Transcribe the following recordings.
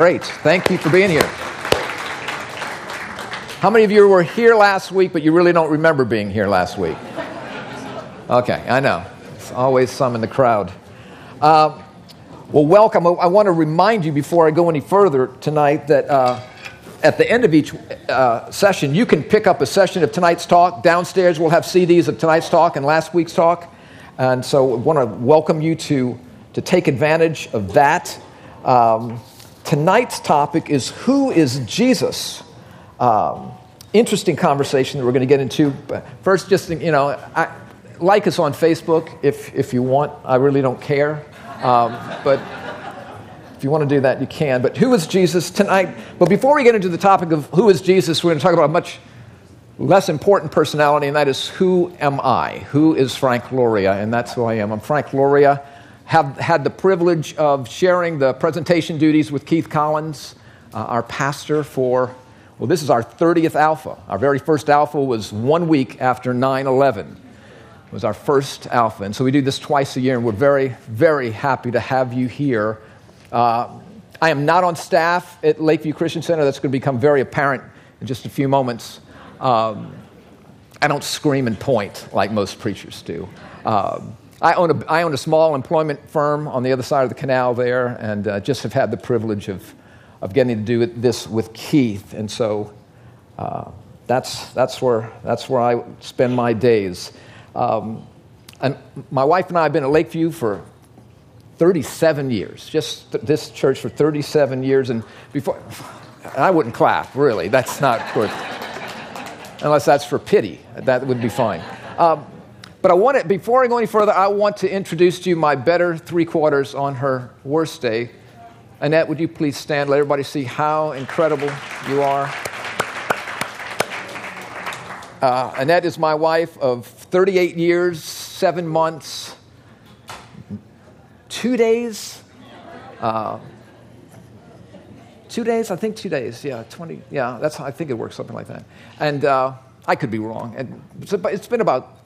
Great. Thank you for being here. How many of you were here last week, but you really don't remember being here last week? Okay, I know. There's always some in the crowd. Uh, well, welcome. I want to remind you before I go any further tonight that uh, at the end of each uh, session, you can pick up a session of tonight's talk. Downstairs, we'll have CDs of tonight's talk and last week's talk. And so I want to welcome you to, to take advantage of that. Um, Tonight's topic is Who is Jesus? Um, interesting conversation that we're going to get into. But first, just, you know, I, like us on Facebook if, if you want. I really don't care. Um, but if you want to do that, you can. But who is Jesus tonight? But before we get into the topic of who is Jesus, we're going to talk about a much less important personality, and that is who am I? Who is Frank Loria? And that's who I am. I'm Frank Loria have had the privilege of sharing the presentation duties with Keith Collins, uh, our pastor, for, well, this is our 30th Alpha. Our very first Alpha was one week after 9 11. It was our first Alpha. And so we do this twice a year, and we're very, very happy to have you here. Uh, I am not on staff at Lakeview Christian Center. That's going to become very apparent in just a few moments. Um, I don't scream and point like most preachers do. Um, I own, a, I own a small employment firm on the other side of the canal there, and uh, just have had the privilege of, of getting to do this with Keith. And so uh, that's, that's, where, that's where I spend my days. Um, and my wife and I have been at Lakeview for 37 years, just th- this church for 37 years. And before, I wouldn't clap, really. That's not good. Unless that's for pity, that would be fine. Um, but I want to, before I go any further, I want to introduce to you my better three quarters on her worst day. Annette, would you please stand? Let everybody see how incredible you are. Uh, Annette is my wife of 38 years, seven months, two days. Uh, two days, I think two days. Yeah, 20. Yeah, that's I think it works something like that. And uh, I could be wrong. And it's been about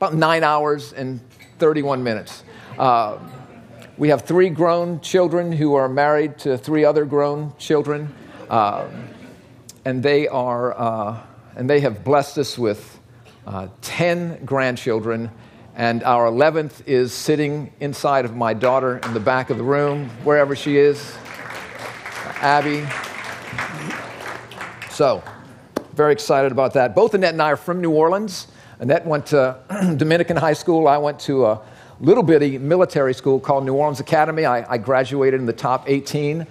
about nine hours and 31 minutes. Uh, we have three grown children who are married to three other grown children, uh, and they are uh, and they have blessed us with uh, 10 grandchildren. And our 11th is sitting inside of my daughter in the back of the room, wherever she is, Abby. So, very excited about that. Both Annette and I are from New Orleans. Annette went to Dominican high school. I went to a little bitty military school called New Orleans Academy. I, I graduated in the top 18 uh,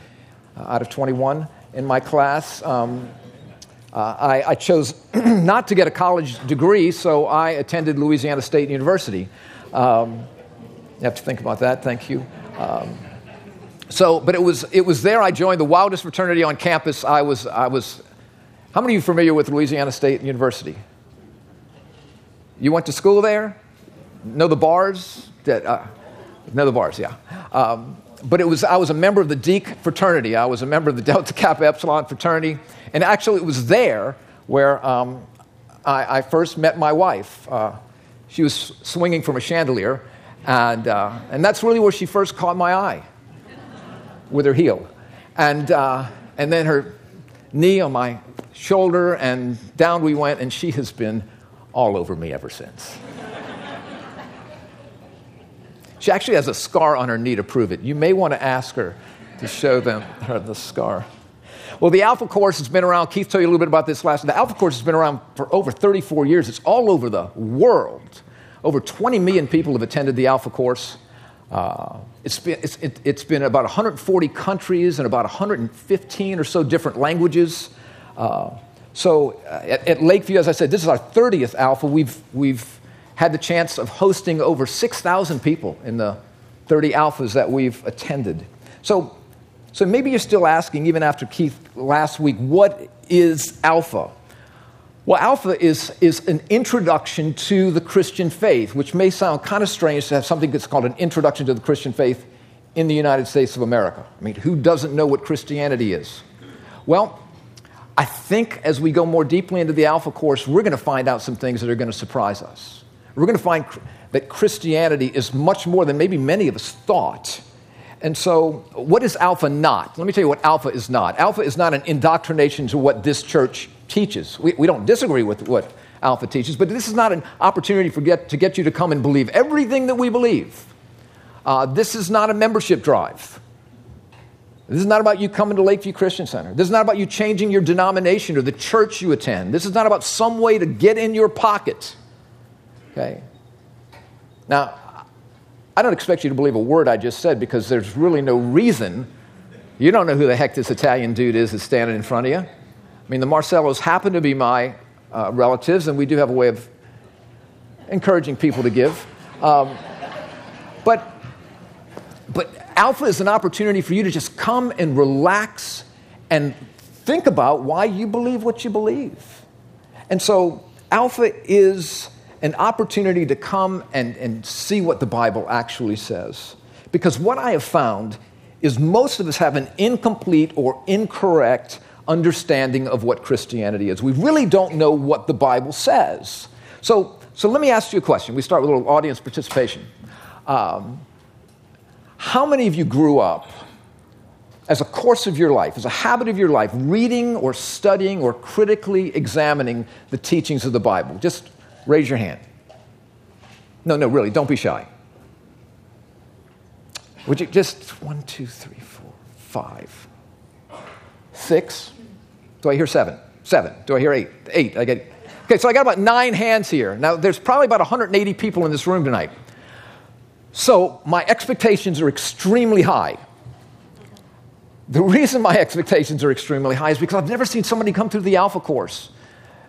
out of 21 in my class. Um, uh, I, I, chose not to get a college degree, so I attended Louisiana State University. Um, you have to think about that, thank you. Um, so, but it was, it was there I joined the wildest fraternity on campus. I was, I was, how many of you familiar with Louisiana State University? You went to school there? Know the bars? That, uh, know the bars, yeah. Um, but it was, I was a member of the Deke fraternity. I was a member of the Delta Kappa Epsilon fraternity. And actually, it was there where um, I, I, first met my wife. Uh, she was swinging from a chandelier, and, uh, and that's really where she first caught my eye with her heel. And, uh, and then her knee on my shoulder, and down we went, and she has been all over me ever since. she actually has a scar on her knee to prove it. You may want to ask her to show them her the scar. Well, the Alpha Course has been around. Keith told you a little bit about this last. The Alpha Course has been around for over 34 years. It's all over the world. Over 20 million people have attended the Alpha Course. Uh, it's been, it's, it, has been about 140 countries and about 115 or so different languages. Uh, so uh, at, at, Lakeview, as I said, this is our 30th Alpha. We've, we've had the chance of hosting over 6,000 people in the 30 Alphas that we've attended. So, so maybe you're still asking, even after Keith last week, what is Alpha? Well, Alpha is, is an introduction to the Christian faith, which may sound kind of strange to have something that's called an introduction to the Christian faith in the United States of America. I mean, who doesn't know what Christianity is? Well, I think as we go more deeply into the Alpha course, we're going to find out some things that are going to surprise us. We're going to find that Christianity is much more than maybe many of us thought. And so, what is Alpha not? Let me tell you what Alpha is not. Alpha is not an indoctrination to what this church teaches. We, we don't disagree with what Alpha teaches, but this is not an opportunity for get, to get you to come and believe everything that we believe. Uh, this is not a membership drive. This is not about you coming to Lakeview Christian Center. This is not about you changing your denomination or the church you attend. This is not about some way to get in your pocket. Okay? Now, I don't expect you to believe a word I just said because there's really no reason. You don't know who the heck this Italian dude is that's standing in front of you. I mean, the Marcellos happen to be my uh, relatives, and we do have a way of encouraging people to give. Um, but, but Alpha is an opportunity for you to just come and relax and think about why you believe what you believe. And so, Alpha is an opportunity to come and, and see what the Bible actually says. Because what I have found is most of us have an incomplete or incorrect understanding of what Christianity is. We really don't know what the Bible says. So, so let me ask you a question. We start with a little audience participation. Um, how many of you grew up as a course of your life, as a habit of your life, reading or studying or critically examining the teachings of the Bible? Just Raise your hand. No, no, really, don't be shy. Would you just one, two, three, four, five, six? Do I hear seven? Seven. Do I hear eight? Eight. I get. Okay, so I got about nine hands here. Now, there's probably about 180 people in this room tonight. So my expectations are extremely high. The reason my expectations are extremely high is because I've never seen somebody come through the Alpha course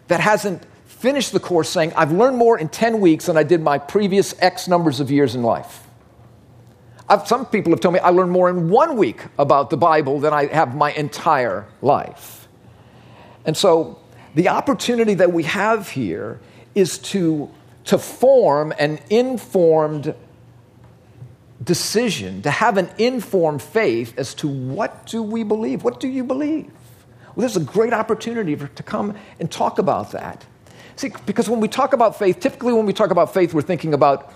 that hasn't finished the course saying, I've learned more in 10 weeks than I did my previous X numbers of years in life. I've, some people have told me I learned more in one week about the Bible than I have my entire life. And so the opportunity that we have here is to, to form an informed decision, to have an informed faith as to what do we believe? What do you believe? Well, there's a great opportunity for, to come and talk about that. See, because when we talk about faith, typically when we talk about faith, we're thinking about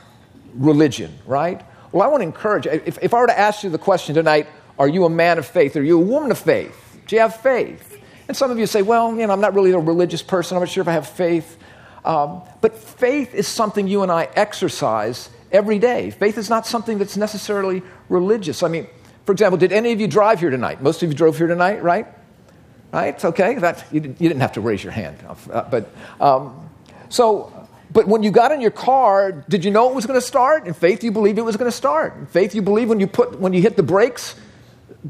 religion, right? Well, I want to encourage, if, if I were to ask you the question tonight, are you a man of faith? Are you a woman of faith? Do you have faith? And some of you say, well, you know, I'm not really a religious person. I'm not sure if I have faith. Um, but faith is something you and I exercise every day. Faith is not something that's necessarily religious. I mean, for example, did any of you drive here tonight? Most of you drove here tonight, right? right? Okay, that, you, you didn't have to raise your hand. Uh, but, um, so, but when you got in your car, did you know it was going to start? In faith, you believed it was going to start. In faith, you believed when you, put, when you hit the brakes,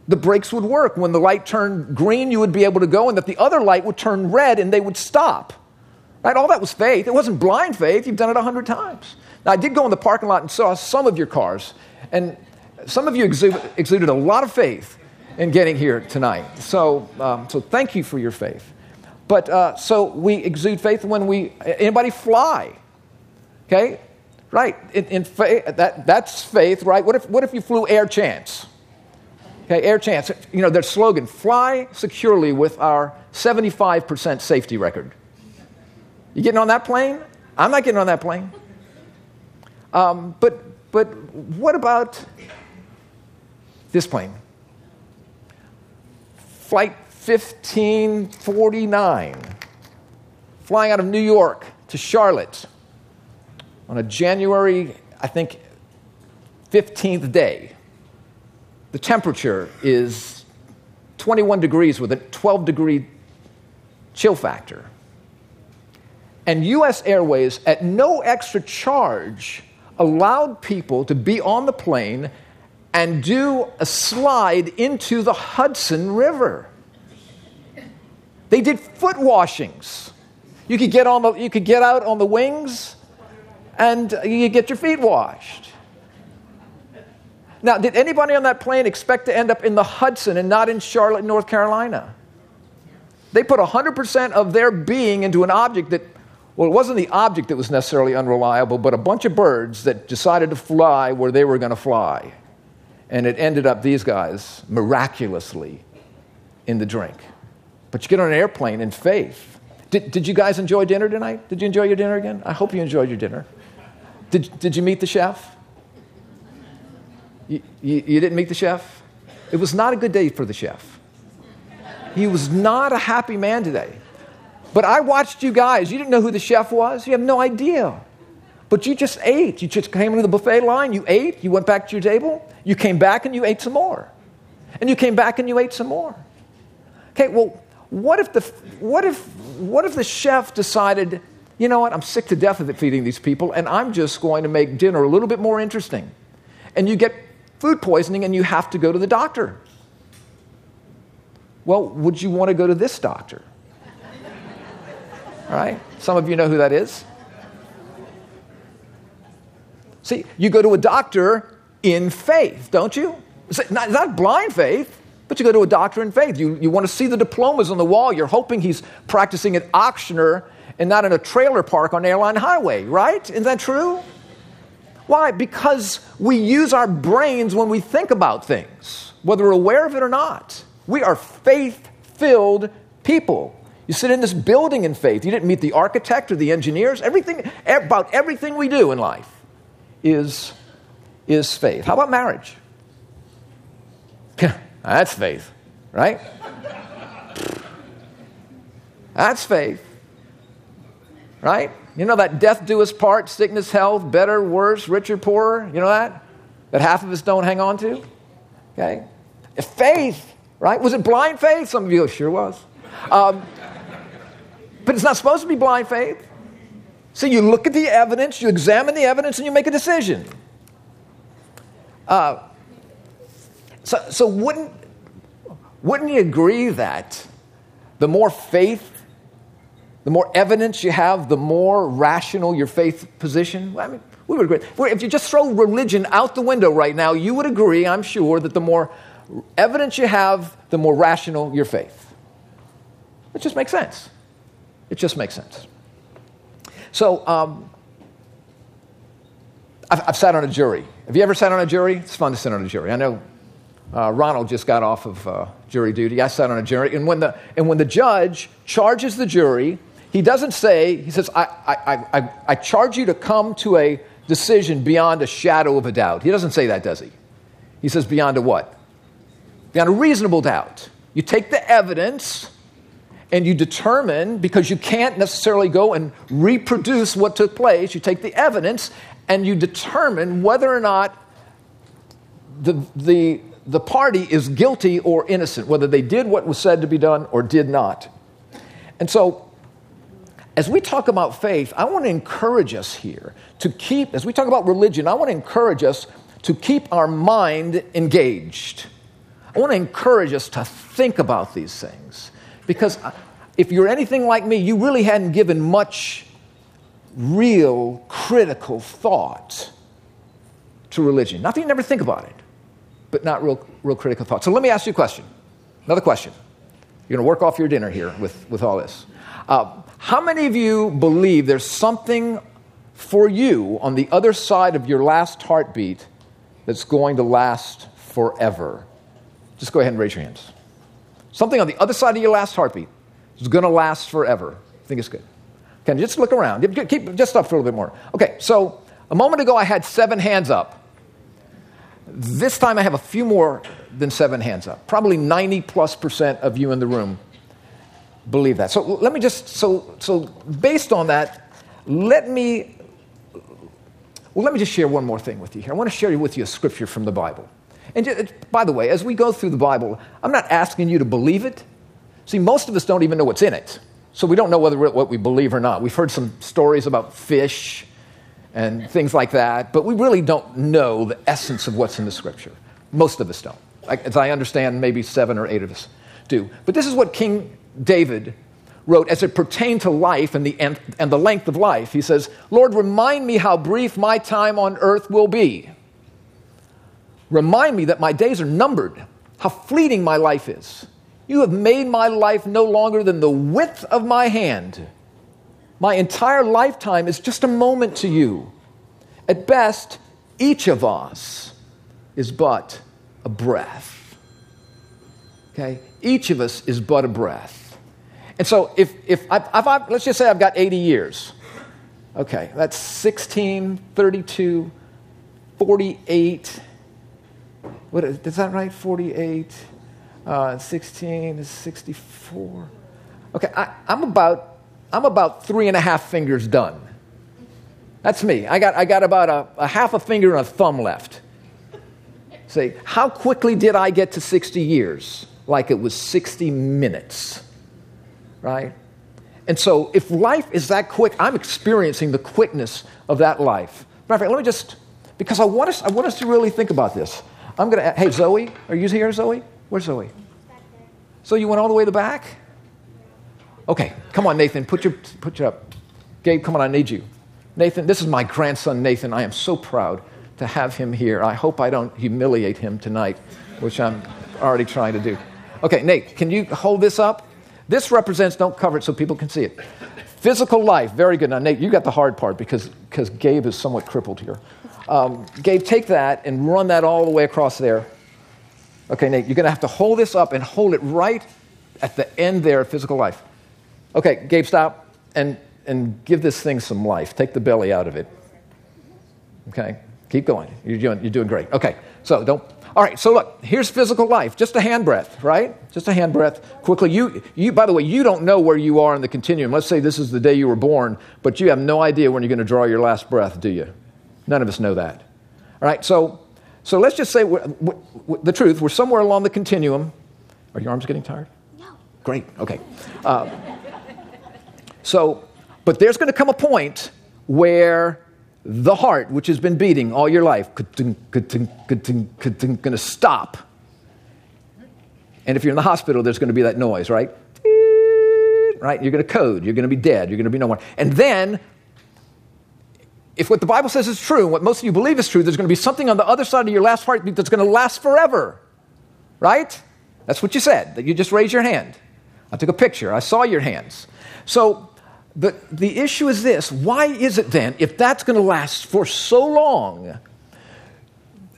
the brakes would work. When the light turned green, you would be able to go, and that the other light would turn red and they would stop. Right? All that was faith. It wasn't blind faith. You've done it a hundred times. Now, I did go in the parking lot and saw some of your cars, and some of you exuded a lot of faith in getting here tonight. So, um, so thank you for your faith. But uh, so we exude faith when we anybody fly, okay? Right? In, in faith, that, that's faith, right? What if what if you flew Air Chance? Okay, Air Chance. You know their slogan: "Fly securely with our 75% safety record." You getting on that plane? I'm not getting on that plane. Um, but but what about this plane? Flight 1549, flying out of New York to Charlotte on a January, I think, 15th day. The temperature is 21 degrees with a 12 degree chill factor. And US Airways, at no extra charge, allowed people to be on the plane and do a slide into the Hudson River. They did foot washings. You could get, on the, you could get out on the wings and you get your feet washed. Now, did anybody on that plane expect to end up in the Hudson and not in Charlotte, North Carolina? They put 100% of their being into an object that, well, it wasn't the object that was necessarily unreliable, but a bunch of birds that decided to fly where they were going to fly. And it ended up these guys miraculously in the drink. But you get on an airplane in faith. Did, did you guys enjoy dinner tonight? Did you enjoy your dinner again? I hope you enjoyed your dinner. Did, did you meet the chef? You, you, you didn't meet the chef? It was not a good day for the chef. He was not a happy man today. But I watched you guys. You didn't know who the chef was. You have no idea. But you just ate. You just came into the buffet line. You ate. You went back to your table. You came back and you ate some more. And you came back and you ate some more. Okay, well, what if the, what if, what if the chef decided, you know what, I'm sick to death of it feeding these people, and I'm just going to make dinner a little bit more interesting? And you get food poisoning and you have to go to the doctor. Well, would you want to go to this doctor? Right? Some of you know who that is. See, you go to a doctor in faith, don't you? Not, not blind faith, but you go to a doctor in faith. You, you want to see the diplomas on the wall. You're hoping he's practicing at Ochsner and not in a trailer park on Airline Highway, right? Isn't that true? Why? Because we use our brains when we think about things, whether we're aware of it or not. We are faith filled people. You sit in this building in faith. You didn't meet the architect or the engineers. Everything about everything we do in life is, is faith. How about marriage? That's faith, right? That's faith, right? You know that death do us part, sickness, health, better, worse, richer, poorer? You know that? That half of us don't hang on to? Okay? Faith, right? Was it blind faith? Some of you, sure was. Um, but it's not supposed to be blind faith. So you look at the evidence, you examine the evidence, and you make a decision. Uh, so, so wouldn't, wouldn't you agree that the more faith the more evidence you have, the more rational your faith position. I mean, we would agree. If you just throw religion out the window right now, you would agree, I'm sure, that the more evidence you have, the more rational your faith. It just makes sense. It just makes sense. So, um, I've, I've, sat on a jury. Have you ever sat on a jury? It's fun to sit on a jury. I know uh, Ronald just got off of uh, jury duty. I sat on a jury. And when, the, and when the judge charges the jury, he doesn't say, he says, I, I, I, I charge you to come to a decision beyond a shadow of a doubt. He doesn't say that, does he? He says, beyond a what? Beyond a reasonable doubt. You take the evidence and you determine, because you can't necessarily go and reproduce what took place, you take the evidence and you determine whether or not the, the, the party is guilty or innocent, whether they did what was said to be done or did not. And so as we talk about faith, I want to encourage us here to keep, as we talk about religion, I want to encourage us to keep our mind engaged. I want to encourage us to think about these things. Because if you're anything like me, you really hadn't given much real critical thought to religion. Not that you never think about it, but not real, real critical thought. So let me ask you a question. Another question. You're going to work off your dinner here with, with all this. Uh, how many of you believe there's something for you on the other side of your last heartbeat that's going to last forever? Just go ahead and raise your hands. Something on the other side of your last heartbeat is going to last forever. I think it's good. Can you just look around? Keep just up for a little bit more. Okay, so a moment ago I had seven hands up. This time I have a few more than seven hands up. Probably 90 plus percent of you in the room believe that. So let me just, so, so based on that, let me, well, let me just share one more thing with you here. I want to share with you a scripture from the Bible. And just, uh, by the way, as we go through the Bible, I'm not asking you to believe it. See, most of us don't even know what's in it. So we don't know whether what we believe or not. We've heard some stories about fish and things like that, but we really don't know the essence of what's in the scripture. Most of us don't. As I understand, maybe seven or eight of us do. But this is what King David wrote as it pertained to life and the, and, and the length of life. He says, Lord, remind me how brief my time on earth will be. Remind me that my days are numbered, how fleeting my life is. You have made my life no longer than the width of my hand. My entire lifetime is just a moment to you. At best, each of us is but a breath. Okay? Each of us is but a breath. And so if, if I've, I've, let's just say I've got 80 years. Okay, that's 16, 32, 48, what is, is that right? 48, uh, 16 is 64. Okay, I, I'm, about, I'm about three and a half fingers done. That's me. I got, I got about a, a half a finger and a thumb left. Say, how quickly did I get to 60 years? Like it was 60 minutes, right? And so, if life is that quick, I'm experiencing the quickness of that life. Matter of fact, let me just, because I want us, I want us to really think about this. I'm going to, hey, Zoe, are you here, Zoe? Where's Zoe? So you went all the way to the back? Okay, come on, Nathan, put your, put your up. Gabe, come on, I need you. Nathan, this is my grandson, Nathan. I am so proud to have him here. I hope I don't humiliate him tonight, which I'm already trying to do. Okay, Nate, can you hold this up? This represents, don't cover it so people can see it. Physical life, very good. Now, Nate, you got the hard part because, because Gabe is somewhat crippled here. Um, Gabe, take that and run that all the way across there. Okay, Nate, you're going to have to hold this up and hold it right at the end there of physical life. Okay, Gabe, stop and, and give this thing some life. Take the belly out of it. Okay, keep going. You're doing, you're doing great. Okay, so don't all right, so look, here's physical life, just a hand breath, right? Just a hand breath. Quickly, you, you, by the way, you don't know where you are in the continuum. Let's say this is the day you were born, but you have no idea when you're going to draw your last breath, do you? None of us know that. All right, so, so let's just say we're, we're, the truth, we're somewhere along the continuum. Are your arms getting tired? No. Great, okay. Uh, so, but there's going to come a point where the heart, which has been beating all your life, going to stop. And if you're in the hospital, there's going to be that noise, right? Right? You're going to code. You're going to be dead. You're going to be no more. And then, if what the Bible says is true, and what most of you believe is true, there's going to be something on the other side of your last heartbeat that's going to last forever. Right? That's what you said, that you just raised your hand. I took a picture. I saw your hands. So, the, the issue is this why is it then, if that's going to last for so long,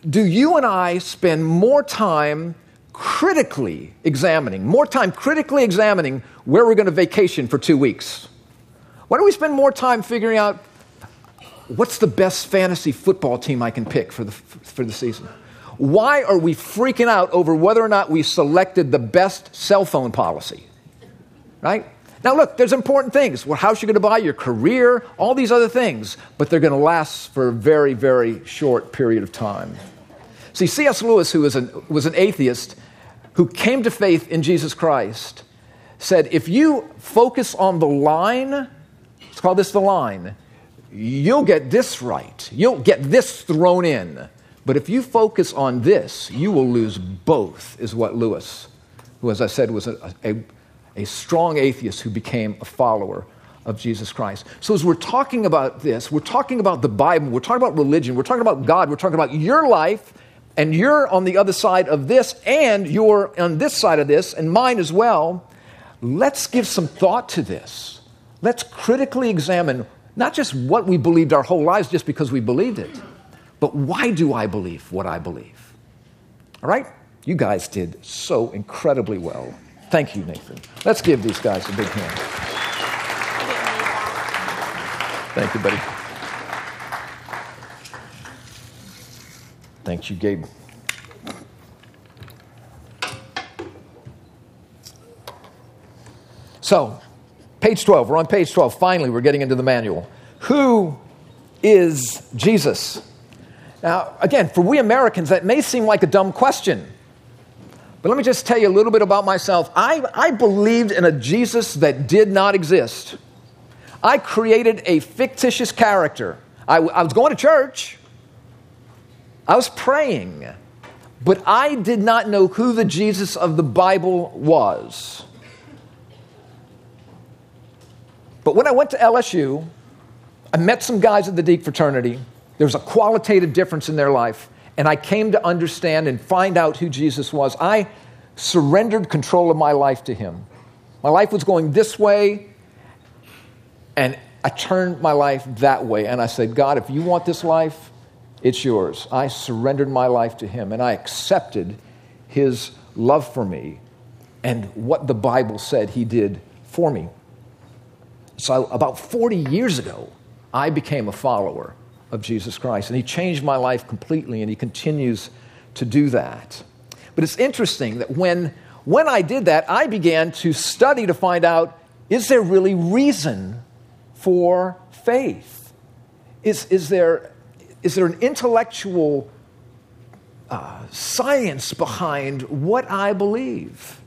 do you and I spend more time critically examining, more time critically examining where we're going to vacation for two weeks? Why don't we spend more time figuring out what's the best fantasy football team I can pick for the, for the season? Why are we freaking out over whether or not we selected the best cell phone policy? Right? Now, look, there's important things. What house you're going to buy, your career, all these other things, but they're going to last for a very, very short period of time. See, C.S. Lewis, who was an, was an atheist, who came to faith in Jesus Christ, said, if you focus on the line, let's call this the line, you'll get this right. You'll get this thrown in. But if you focus on this, you will lose both, is what Lewis, who, as I said, was a, a, a strong atheist who became a follower of Jesus Christ. So, as we're talking about this, we're talking about the Bible, we're talking about religion, we're talking about God, we're talking about your life, and you're on the other side of this, and you're on this side of this, and mine as well. Let's give some thought to this. Let's critically examine not just what we believed our whole lives just because we believed it, but why do I believe what I believe? All right? You guys did so incredibly well. Thank you, Nathan. Let's give these guys a big hand. Thank you, buddy. Thanks you, Gabe. So, page 12. We're on page 12. Finally, we're getting into the manual. Who is Jesus? Now, again, for we Americans, that may seem like a dumb question. But let me just tell you a little bit about myself. I, I believed in a Jesus that did not exist. I created a fictitious character. I, I was going to church, I was praying, but I did not know who the Jesus of the Bible was. But when I went to LSU, I met some guys at the Deke fraternity. There was a qualitative difference in their life and I came to understand and find out who Jesus was, I surrendered control of my life to Him. My life was going this way, and I turned my life that way. And I said, God, if you want this life, it's yours. I surrendered my life to Him, and I accepted His love for me and what the Bible said He did for me. So, about 40 years ago, I became a follower of Jesus Christ. And He changed my life completely, and He continues to do that. But it's interesting that when, when I did that, I began to study to find out is there really reason for faith? Is, is, there, is there an intellectual uh, science behind what I believe?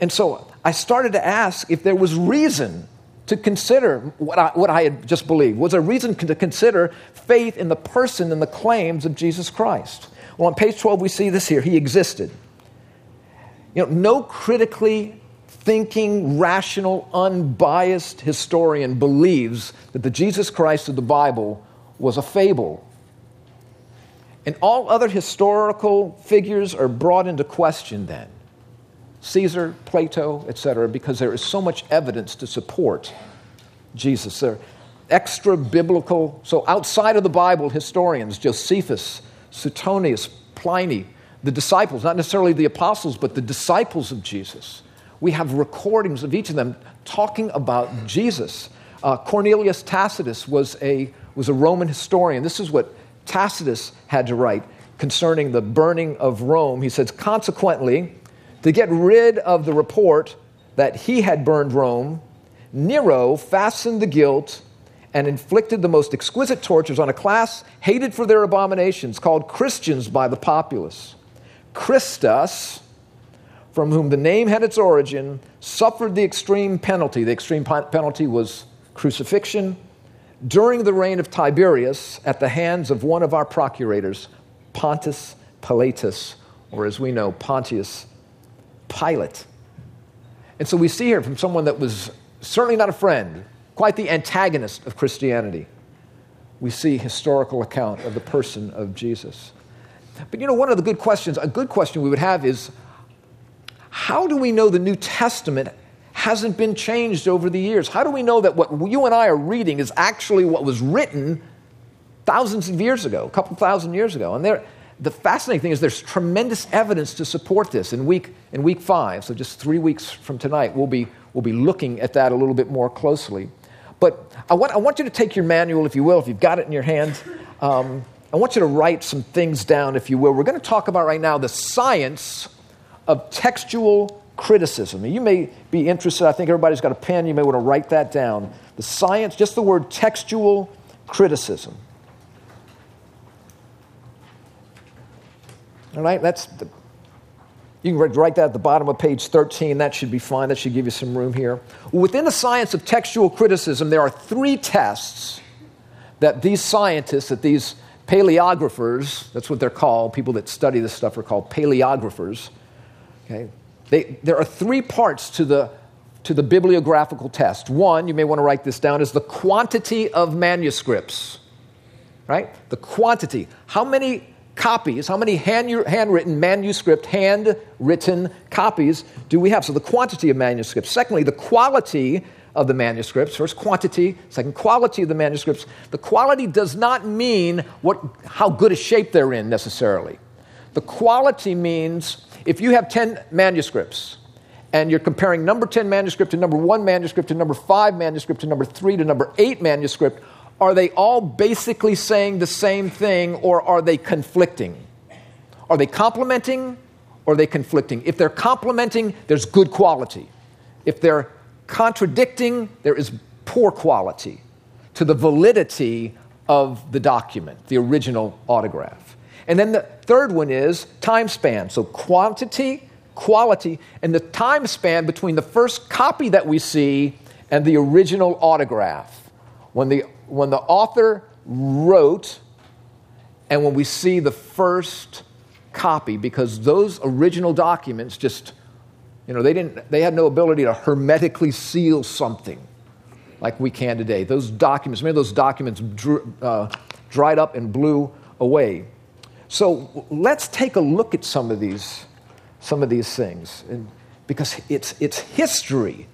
And so I started to ask if there was reason to consider what I, what I had just believed. Was there reason to consider faith in the person and the claims of Jesus Christ? Well, on page 12, we see this here. He existed. You know, no critically thinking, rational, unbiased historian believes that the Jesus Christ of the Bible was a fable. And all other historical figures are brought into question then. Caesar, Plato, etc., because there is so much evidence to support Jesus. They're extra biblical, so outside of the Bible, historians, Josephus, Suetonius, Pliny, the disciples, not necessarily the apostles, but the disciples of Jesus. We have recordings of each of them talking about Jesus. Uh, Cornelius Tacitus was a, was a Roman historian. This is what Tacitus had to write concerning the burning of Rome. He says, Consequently, to get rid of the report that he had burned Rome, Nero fastened the guilt and inflicted the most exquisite tortures on a class hated for their abominations, called Christians by the populace. Christus, from whom the name had its origin, suffered the extreme penalty. The extreme penalty was crucifixion during the reign of Tiberius at the hands of one of our procurators, Pontius Pilatus, or as we know, Pontius Pilate. And so we see here from someone that was certainly not a friend, quite the antagonist of Christianity. We see historical account of the person of Jesus. But you know, one of the good questions, a good question we would have is how do we know the New Testament hasn't been changed over the years? How do we know that what you and I are reading is actually what was written thousands of years ago, a couple thousand years ago? And there, the fascinating thing is there's tremendous evidence to support this in week, in week five. So just three weeks from tonight, we'll be, we'll be looking at that a little bit more closely. But I want, I want you to take your manual, if you will, if you've got it in your hand. Um, I want you to write some things down, if you will. We're going to talk about right now the science of textual criticism. You may be interested, I think everybody's got a pen, you may want to write that down. The science, just the word textual criticism. All right, that's the, you can write that at the bottom of page 13. That should be fine. That should give you some room here. Within the science of textual criticism, there are three tests that these scientists, that these paleographers, that's what they're called, people that study this stuff are called paleographers. Okay? They, there are three parts to the, to the bibliographical test. One, you may want to write this down, is the quantity of manuscripts. Right? The quantity. How many copies, how many hand, handwritten manuscript, handwritten copies do we have? So the quantity of manuscripts. Secondly, the quality of the manuscripts. First, quantity. Second, quality of the manuscripts. The quality does not mean what, how good a shape they're in necessarily. The quality means if you have 10 manuscripts and you're comparing number 10 manuscript to number 1 manuscript to number 5 manuscript to number 3 to number 8 manuscript, are they all basically saying the same thing or are they conflicting? Are they complementing or are they conflicting? If they're complementing, there's good quality. If they're contradicting, there is poor quality to the validity of the document, the original autograph. And then the third one is time span. So quantity, quality, and the time span between the first copy that we see and the original autograph. When the when the author wrote and when we see the first copy, because those original documents just, you know, they, didn't, they had no ability to hermetically seal something like we can today. Those documents, many of those documents drew, uh, dried up and blew away. So let's take a look at some of these, some of these things, and, because it's, it's history.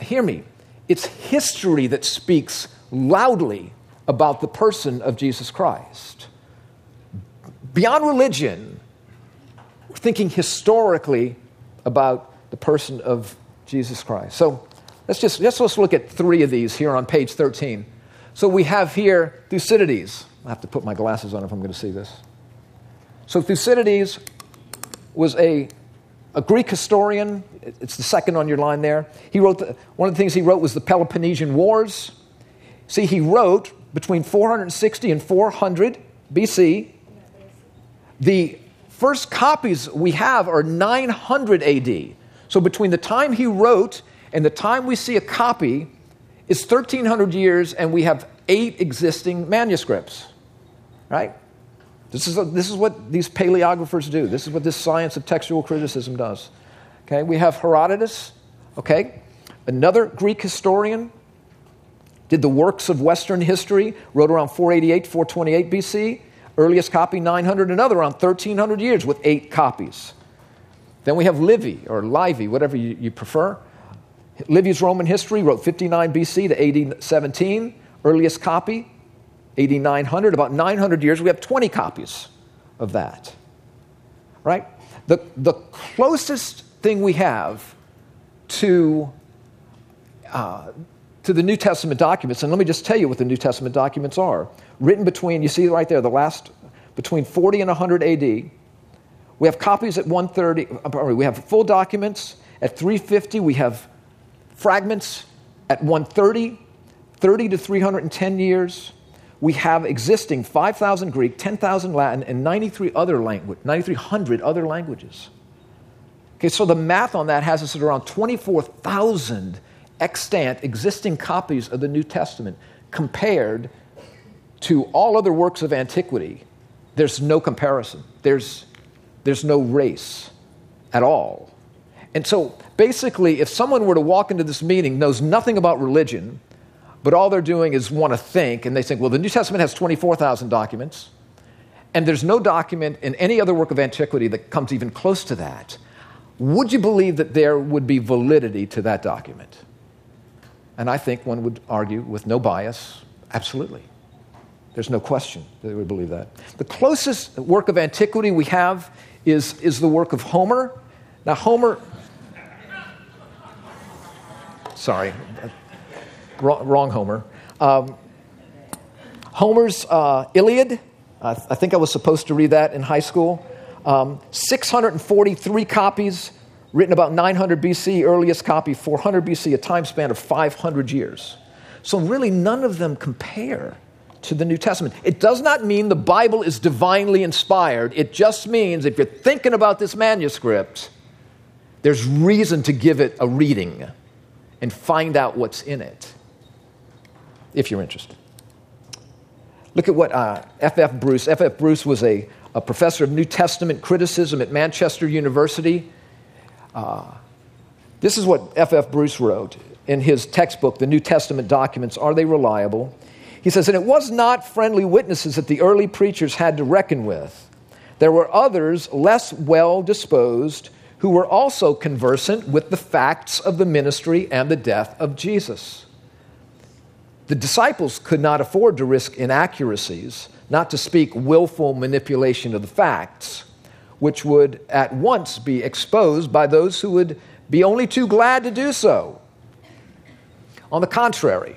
Hear me. It's history that speaks loudly about the person of Jesus Christ. Beyond religion, we're thinking historically about the person of Jesus Christ. So let's just let's, look at three of these here on page 13. So we have here Thucydides. I have to put my glasses on if I'm going to see this. So Thucydides was a, a Greek historian. It's the second on your line there. He wrote the, one of the things he wrote was the Peloponnesian Wars. See, he wrote between 460 and 400 BC. The first copies we have are 900 AD. So between the time he wrote and the time we see a copy is 1300 years, and we have eight existing manuscripts, right? This is, this is what these paleographers do. This is what this science of textual criticism does. Okay, we have Herodotus, okay, another Greek historian, did the works of Western history, wrote around 488, 428 BC. Earliest copy 900, another around 1300 years with eight copies. Then we have Livy, or Livy, whatever you, you prefer. Livy's Roman history wrote 59 BC to AD 17. Earliest copy, 8900, about 900 years. We have 20 copies of that. Right? The, the closest thing we have to, uh, to the New Testament documents, and let me just tell you what the New Testament documents are. Written between, you see right there, the last, between 40 and 100 AD. We have copies at 130, we have full documents. At 350, we have fragments. At 130, 30 to 310 years we have existing 5,000 Greek, 10,000 Latin, and 93 other language, 9,300 other languages. Okay, so the math on that has us at around 24,000 extant existing copies of the New Testament compared to all other works of antiquity. There's no comparison. There's, there's no race at all. And so basically, if someone were to walk into this meeting, knows nothing about religion, but all they're doing is want to think, and they think, well, the New Testament has 24,000 documents, and there's no document in any other work of antiquity that comes even close to that. Would you believe that there would be validity to that document? And I think one would argue with no bias, absolutely. There's no question that they would believe that. The closest work of antiquity we have is, is the work of Homer. Now, Homer, sorry, wrong, wrong Homer. Um, Homer's uh, Iliad, I think I was supposed to read that in high school. Um, 643 copies, written about 900 BC, earliest copy 400 BC, a time span of 500 years. So, really, none of them compare to the New Testament. It does not mean the Bible is divinely inspired. It just means if you're thinking about this manuscript, there's reason to give it a reading and find out what's in it if you're interested. Look at what F.F. Uh, Bruce, F.F. Bruce was a, a, professor of New Testament criticism at Manchester University. Uh, this is what F.F. Bruce wrote in his textbook, The New Testament Documents Are They Reliable? He says, And it was not friendly witnesses that the early preachers had to reckon with. There were others less well disposed who were also conversant with the facts of the ministry and the death of Jesus. The disciples could not afford to risk inaccuracies, not to speak willful manipulation of the facts, which would at once be exposed by those who would be only too glad to do so. On the contrary,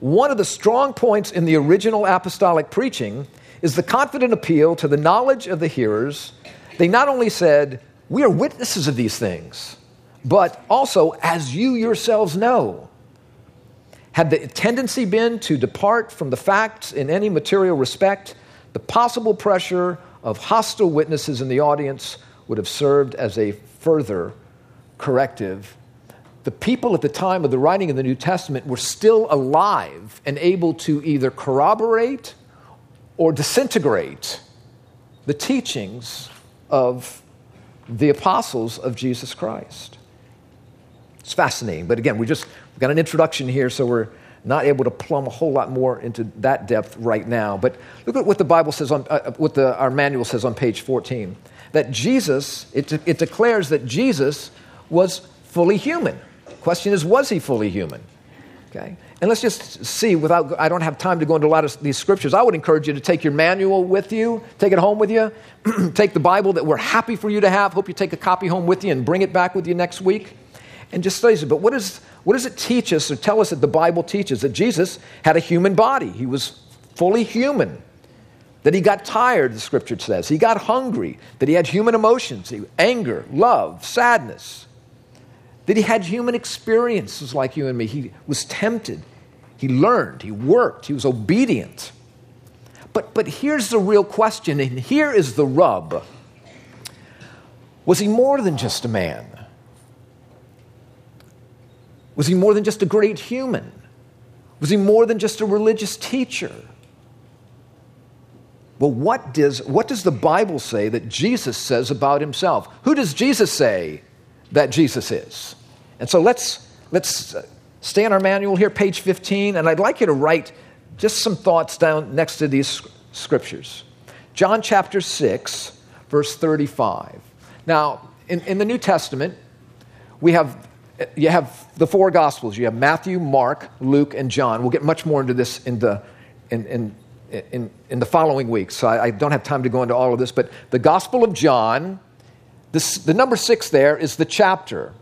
one of the strong points in the original apostolic preaching is the confident appeal to the knowledge of the hearers. They not only said, We are witnesses of these things, but also, as you yourselves know, had the tendency been to depart from the facts in any material respect, the possible pressure of hostile witnesses in the audience would have served as a further corrective. The people at the time of the writing of the New Testament were still alive and able to either corroborate or disintegrate the teachings of the apostles of Jesus Christ. It's fascinating, but again, we just We've got an introduction here, so we're not able to plumb a whole lot more into that depth right now. But look at what the Bible says on, uh, what the, our manual says on page 14. That Jesus, it, it declares that Jesus was fully human. question is, was he fully human? Okay. And let's just see, without, I don't have time to go into a lot of these scriptures. I would encourage you to take your manual with you, take it home with you, take the Bible that we're happy for you to have. Hope you take a copy home with you and bring it back with you next week and just study it. But what, is, what does it teach us or tell us that the Bible teaches? That Jesus had a human body, he was fully human. that he got tired, the scripture says. He got hungry, that he had human emotions, anger, love, sadness, that he had human experiences like you and me. He was tempted, he learned, he worked, he was obedient. But, but here's the real question, and here is the rub. Was he more than just a man? Was he more than just a great human? Was he more than just a religious teacher? Well, what does, what does the Bible say that Jesus says about himself? Who does Jesus say that Jesus is? And so let's, let's uh, stay on our manual here, page 15, and I'd like you to write just some thoughts down next to these scriptures. John chapter 6, verse 35. Now, in, in the New Testament, we have you have the four gospels. You have Matthew, Mark, Luke, and John. We'll get much more into this in the, in, in, in, in the following weeks, so I, I, don't have time to go into all of this. But the Gospel of John, this, the number six there is the chapter.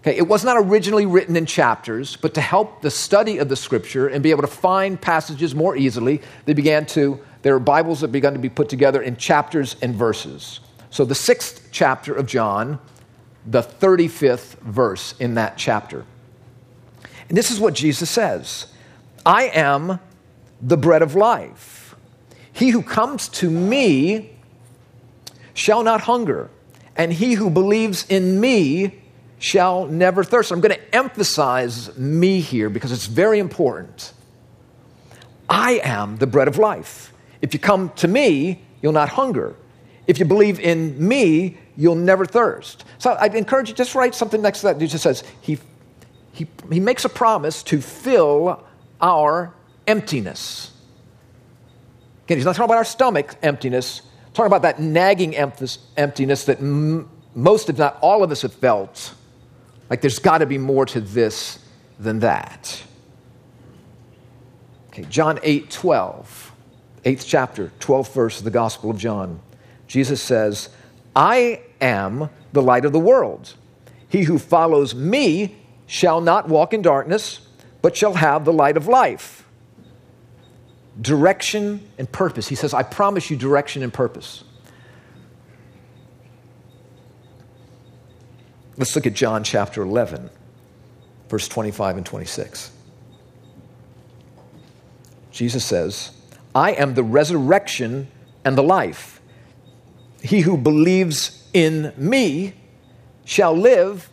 Okay, it was not originally written in chapters, but to help the study of the scripture and be able to find passages more easily, they began to, there are Bibles that began to be put together in chapters and verses. So the sixth chapter of John, the 35th verse in that chapter. And this is what Jesus says I am the bread of life. He who comes to me shall not hunger, and he who believes in me shall never thirst. I'm going to emphasize me here because it's very important. I am the bread of life. If you come to me, you'll not hunger. If you believe in me, you'll never thirst. So I'd encourage you, just write something next to that. Jesus says, he, he, he makes a promise to fill our emptiness. Again, he's not talking about our stomach emptiness, he's talking about that nagging emptiness that m- most, if not all of us, have felt. Like there's got to be more to this than that. Okay, John 8 12, 8th chapter, 12th verse of the Gospel of John. Jesus says, I am the light of the world. He who follows me shall not walk in darkness, but shall have the light of life. Direction and purpose. He says, I promise you direction and purpose. Let's look at John chapter 11, verse 25 and 26. Jesus says, I am the resurrection and the life. He who believes in me shall live,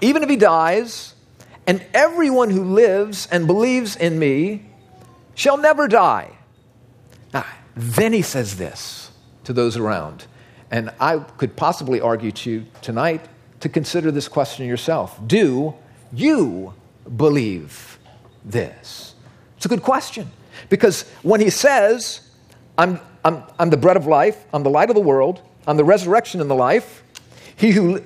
even if he dies, and everyone who lives and believes in me shall never die. Now, then he says this to those around. And I could possibly argue to you tonight to consider this question yourself. Do you believe this? It's a good question. Because when he says, I'm, I'm, I'm the bread of life, I'm the light of the world, on the resurrection and the life. He who,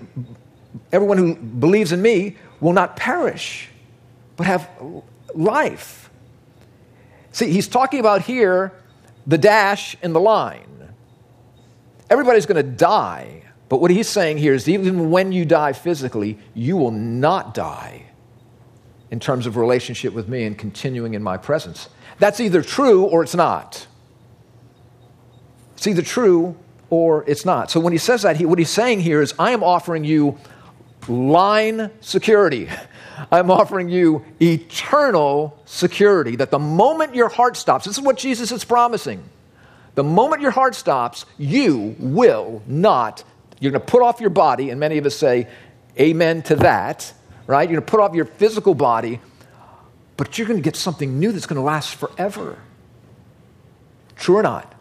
everyone who believes in me will not perish, but have life. See, he's talking about here the dash in the line. Everybody's going to die, but what he's saying here is even when you die physically, you will not die in terms of relationship with me and continuing in my presence. That's either true or it's not. It's either true or it's not. So when he says that, he, what he's saying here is, I am offering you line security. I'm offering you eternal security that the moment your heart stops, this is what Jesus is promising. The moment your heart stops, you will not, you're going to put off your body, and many of us say, Amen to that, right? You're going to put off your physical body, but you're going to get something new that's going to last forever. True or not?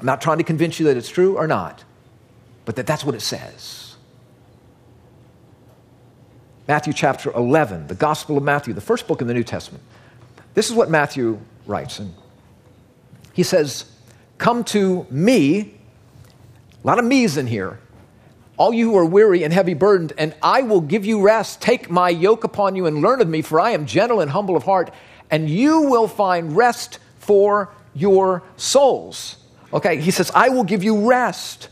I'm not trying to convince you that it's true or not, but that that's what it says. Matthew chapter 11, the Gospel of Matthew, the first book in the New Testament. This is what Matthew writes. And he says, Come to me, a lot of me's in here, all you who are weary and heavy burdened, and I will give you rest. Take my yoke upon you and learn of me, for I am gentle and humble of heart, and you will find rest for your souls. Okay, he says, I will give you rest.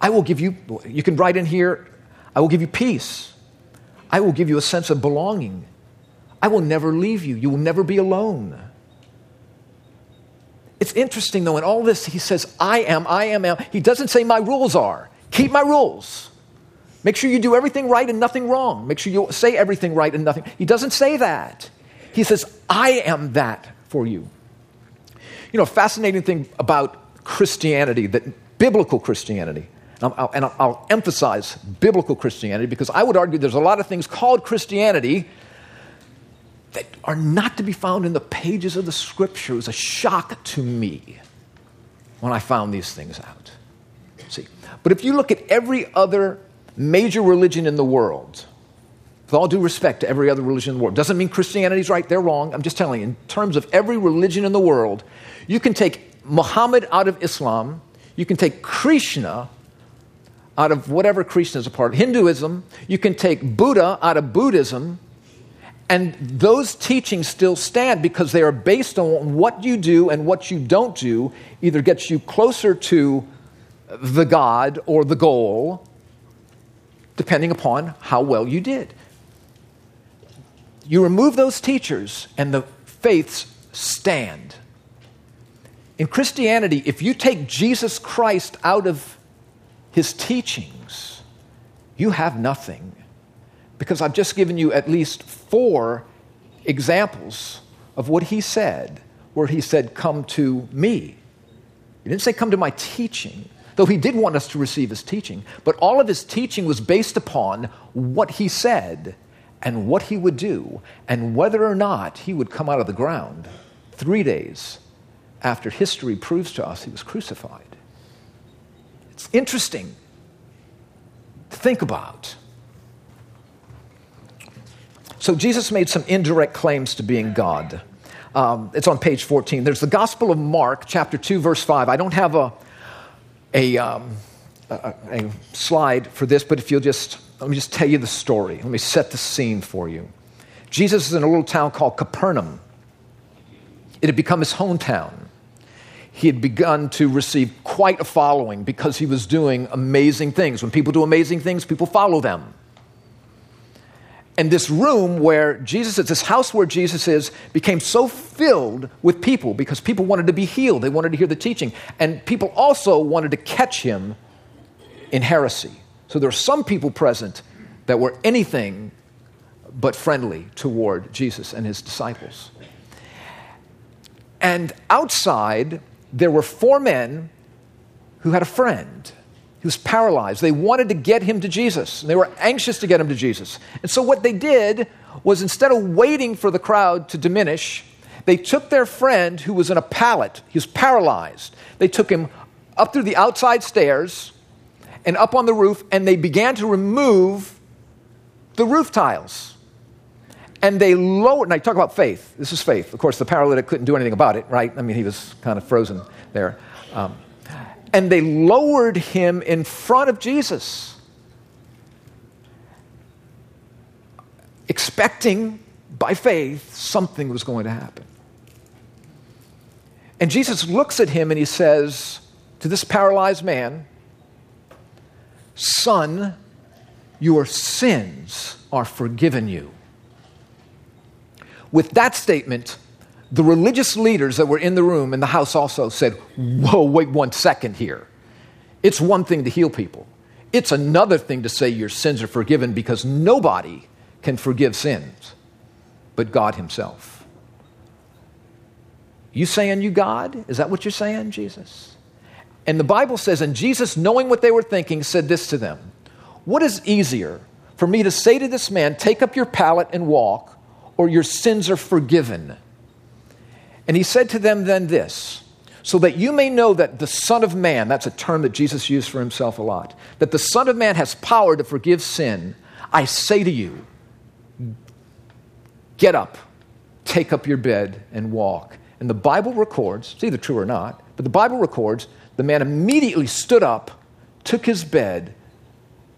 I will give you, you can write in here, I will give you peace. I will give you a sense of belonging. I will never leave you. You will never be alone. It's interesting though, in all this, he says, I am, I am, am. He doesn't say my rules are. Keep my rules. Make sure you do everything right and nothing wrong. Make sure you say everything right and nothing. He doesn't say that. He says, I am that for you. You know, fascinating thing about Christianity, that biblical Christianity, and I'll, and I'll emphasize biblical Christianity because I would argue there's a lot of things called Christianity that are not to be found in the pages of the scripture. It was a shock to me when I found these things out. See, but if you look at every other major religion in the world, with all due respect to every other religion in the world, doesn't mean Christianity's right, they're wrong. I'm just telling you, in terms of every religion in the world, you can take Muhammad out of Islam, you can take Krishna out of whatever Krishna is a part of, Hinduism, you can take Buddha out of Buddhism, and those teachings still stand because they are based on what you do and what you don't do, either gets you closer to the God or the goal, depending upon how well you did. You remove those teachers, and the faiths stand. In Christianity, if you take Jesus Christ out of his teachings, you have nothing because I've just given you at least four examples of what he said, where he said, Come to me. He didn't say, Come to my teaching, though he did want us to receive his teaching. But all of his teaching was based upon what he said and what he would do, and whether or not he would come out of the ground three days after history proves to us he was crucified. It's interesting to think about. So Jesus made some indirect claims to being God. Um, it's on page 14. There's the Gospel of Mark, chapter 2, verse 5. I don't have a, a, um, a, a slide for this, but if you'll just, let me just tell you the story. Let me set the scene for you. Jesus is in a little town called Capernaum. It had become his hometown. He had begun to receive quite a following because he was doing amazing things. When people do amazing things, people follow them. And this room where Jesus is, this house where Jesus is, became so filled with people because people wanted to be healed. They wanted to hear the teaching. And people also wanted to catch him in heresy. So there were some people present that were anything but friendly toward Jesus and his disciples. And outside, there were four men who had a friend who was paralyzed. They wanted to get him to Jesus. And they were anxious to get him to Jesus. And so, what they did was instead of waiting for the crowd to diminish, they took their friend who was in a pallet. He was paralyzed. They took him up through the outside stairs and up on the roof, and they began to remove the roof tiles. And they lowered, I talk about faith. This is faith. Of course, the paralytic couldn't do anything about it, right? I mean, he was kind of frozen there. Um, and they lowered him in front of Jesus, expecting by faith something was going to happen. And Jesus looks at him and he says to this paralyzed man, Son, your sins are forgiven you. With that statement, the religious leaders that were in the room in the house also said, Whoa, wait one second here. It's one thing to heal people, it's another thing to say your sins are forgiven because nobody can forgive sins but God Himself. You saying you God? Is that what you're saying, Jesus? And the Bible says, and Jesus, knowing what they were thinking, said this to them What is easier for me to say to this man, Take up your pallet and walk, or your sins are forgiven? And he said to them then this so that you may know that the Son of Man, that's a term that Jesus used for himself a lot, that the Son of Man has power to forgive sin, I say to you, get up, take up your bed, and walk. And the Bible records, it's either true or not, but the Bible records the man immediately stood up, took his bed,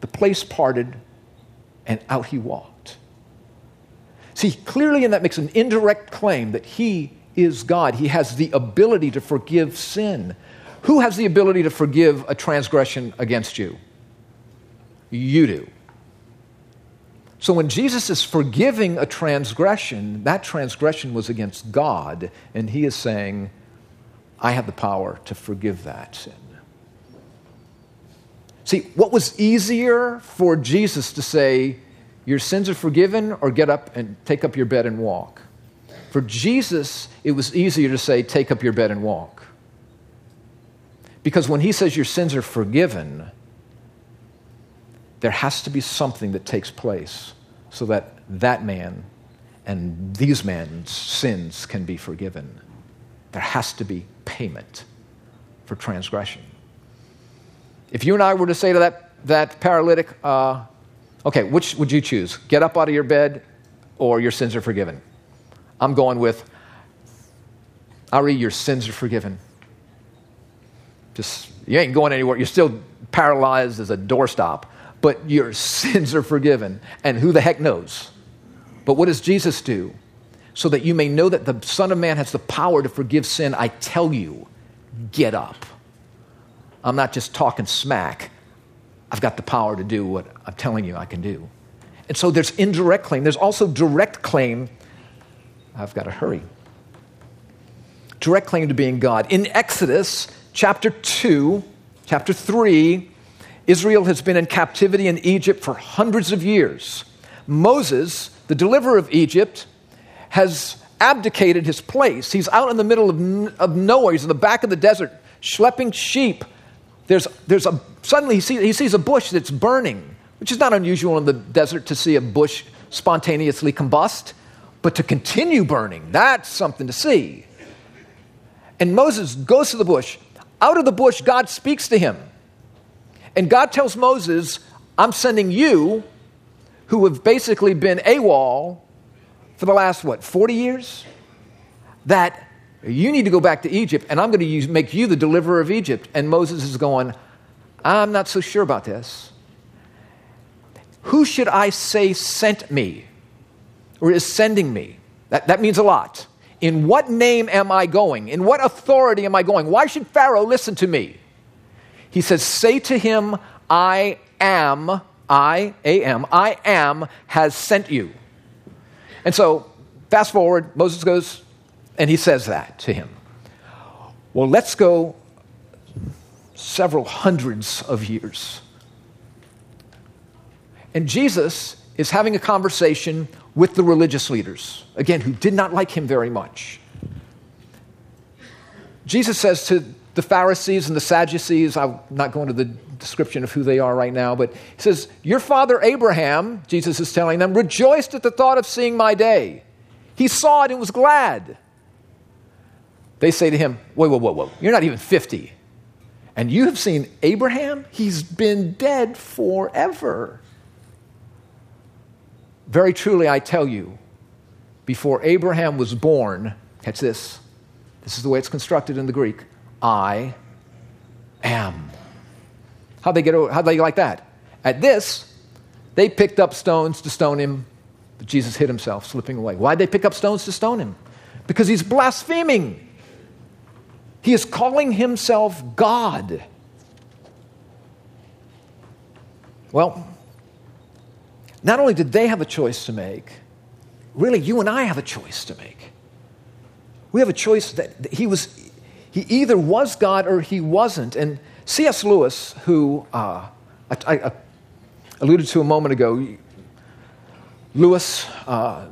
the place parted, and out he walked. See, clearly in that makes an indirect claim that he is God. He has the ability to forgive sin. Who has the ability to forgive a transgression against you? You do. So when Jesus is forgiving a transgression, that transgression was against God, and he is saying, I have the power to forgive that sin. See, what was easier for Jesus to say, Your sins are forgiven, or get up and take up your bed and walk? For Jesus, it was easier to say, Take up your bed and walk. Because when he says your sins are forgiven, there has to be something that takes place so that that man and these men's sins can be forgiven. There has to be payment for transgression. If you and I were to say to that, that paralytic, uh, okay, which would you choose? Get up out of your bed or your sins are forgiven? I'm going with, Ari, your sins are forgiven. Just, you ain't going anywhere. You're still paralyzed as a doorstop, but your sins are forgiven. And who the heck knows? But what does Jesus do? So that you may know that the Son of Man has the power to forgive sin, I tell you, get up. I'm not just talking smack. I've got the power to do what I'm telling you I can do. And so there's indirect claim. There's also direct claim. I've got to hurry. Direct claim to being God. In Exodus chapter 2, chapter 3, Israel has been in captivity in Egypt for hundreds of years. Moses, the deliverer of Egypt, has abdicated his place. He's out in the middle of, of nowhere. He's in the back of the desert, schlepping sheep. There's, there's a, suddenly he sees, he sees a bush that's burning, which is not unusual in the desert to see a bush spontaneously combust, but to continue burning, that's something to see. And Moses goes to the bush. Out of the bush, God speaks to him. And God tells Moses, I'm sending you, who have basically been AWOL for the last, what, 40 years? That you need to go back to Egypt, and I'm going to use, make you the deliverer of Egypt. And Moses is going, I'm not so sure about this. Who should I say sent me or is sending me? That, that means a lot. In what name am I going? In what authority am I going? Why should Pharaoh listen to me? He says, Say to him, I am, I am, I am, has sent you. And so, fast forward, Moses goes and he says that to him. Well, let's go several hundreds of years. And Jesus is having a conversation with the religious leaders, again, who did not like him very much. Jesus says to the Pharisees and the Sadducees, I'm not going to the description of who they are right now, but he says, Your father Abraham, Jesus is telling them, rejoiced at the thought of seeing my day. He saw it and was glad. They say to him, Whoa, whoa, whoa, whoa, you're not even 50. And you have seen Abraham? He's been dead forever. Very truly, I tell you, before Abraham was born, catch this, this is the way it's constructed in the Greek I am. How'd they get how'd they like that? At this, they picked up stones to stone him, but Jesus hid himself, slipping away. Why'd they pick up stones to stone him? Because he's blaspheming. He is calling himself God. Well, not only did they have a choice to make, really, you and I have a choice to make. We have a choice that he was, he either was God or he wasn't. And C.S. Lewis, who uh, I, I, alluded to a moment ago, Lewis, uh,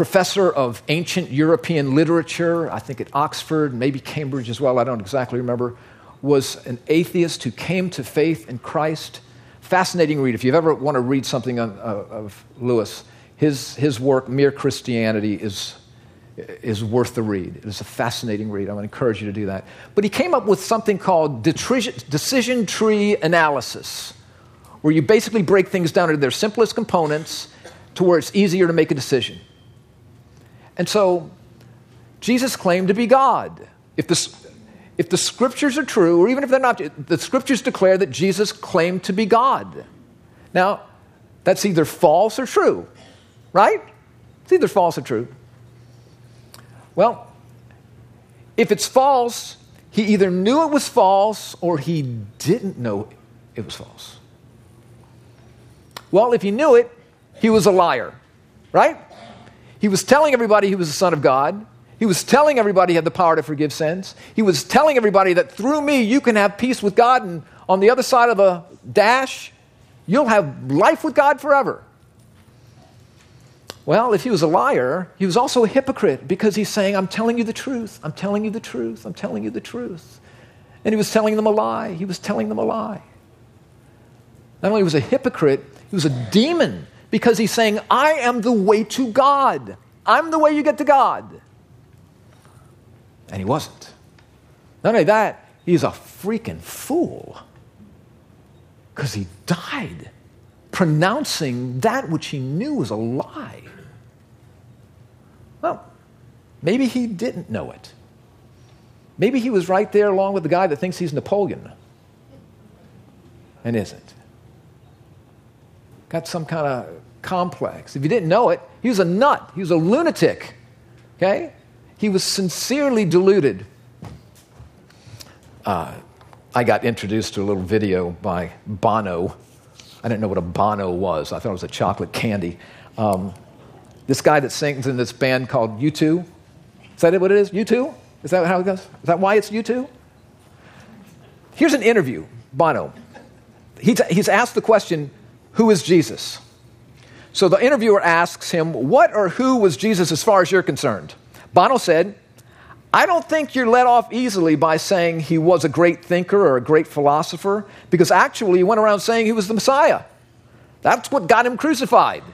professor of ancient European literature, I think at Oxford, maybe Cambridge as well, I don't exactly remember, was an atheist who came to faith in Christ fascinating read. If you ever want to read something on, uh, of Lewis, his, his work, Mere Christianity, is, is worth the read. It is a fascinating read. I would encourage you to do that. But he came up with something called decision tree analysis, where you basically break things down into their simplest components to where it's easier to make a decision. And so, Jesus claimed to be God. If this, if the scriptures are true, or even if they're not, the scriptures declare that Jesus claimed to be God. Now, that's either false or true, right? It's either false or true. Well, if it's false, he either knew it was false or he didn't know it was false. Well, if he knew it, he was a liar, right? He was telling everybody he was the Son of God. He was telling everybody he had the power to forgive sins. He was telling everybody that through me you can have peace with God, and on the other side of the dash, you'll have life with God forever. Well, if he was a liar, he was also a hypocrite because he's saying, I'm telling you the truth, I'm telling you the truth, I'm telling you the truth. And he was telling them a lie. He was telling them a lie. Not only was a hypocrite, he was a demon because he's saying, I am the way to God. I'm the way you get to God. And he wasn't. Not only that, he's a freaking fool because he died pronouncing that which he knew was a lie. Well, maybe he didn't know it. Maybe he was right there along with the guy that thinks he's Napoleon and isn't. Got some kind of complex. If you didn't know it, he was a nut. He was a lunatic. Okay? He was sincerely deluded. Uh, I got introduced to a little video by Bono. I didn't know what a Bono was. I thought it was a chocolate candy. Um, this guy that sings in this band called U2. Is that what it is? U2? Is that how it goes? Is that why it's U2? Here's an interview, Bono. He's, he's asked the question, Who is Jesus? So the interviewer asks him, What or who was Jesus as far as you're concerned? Bono said, I don't think you're let off easily by saying he was a great thinker or a great philosopher, because actually he went around saying he was the Messiah. That's what got him crucified.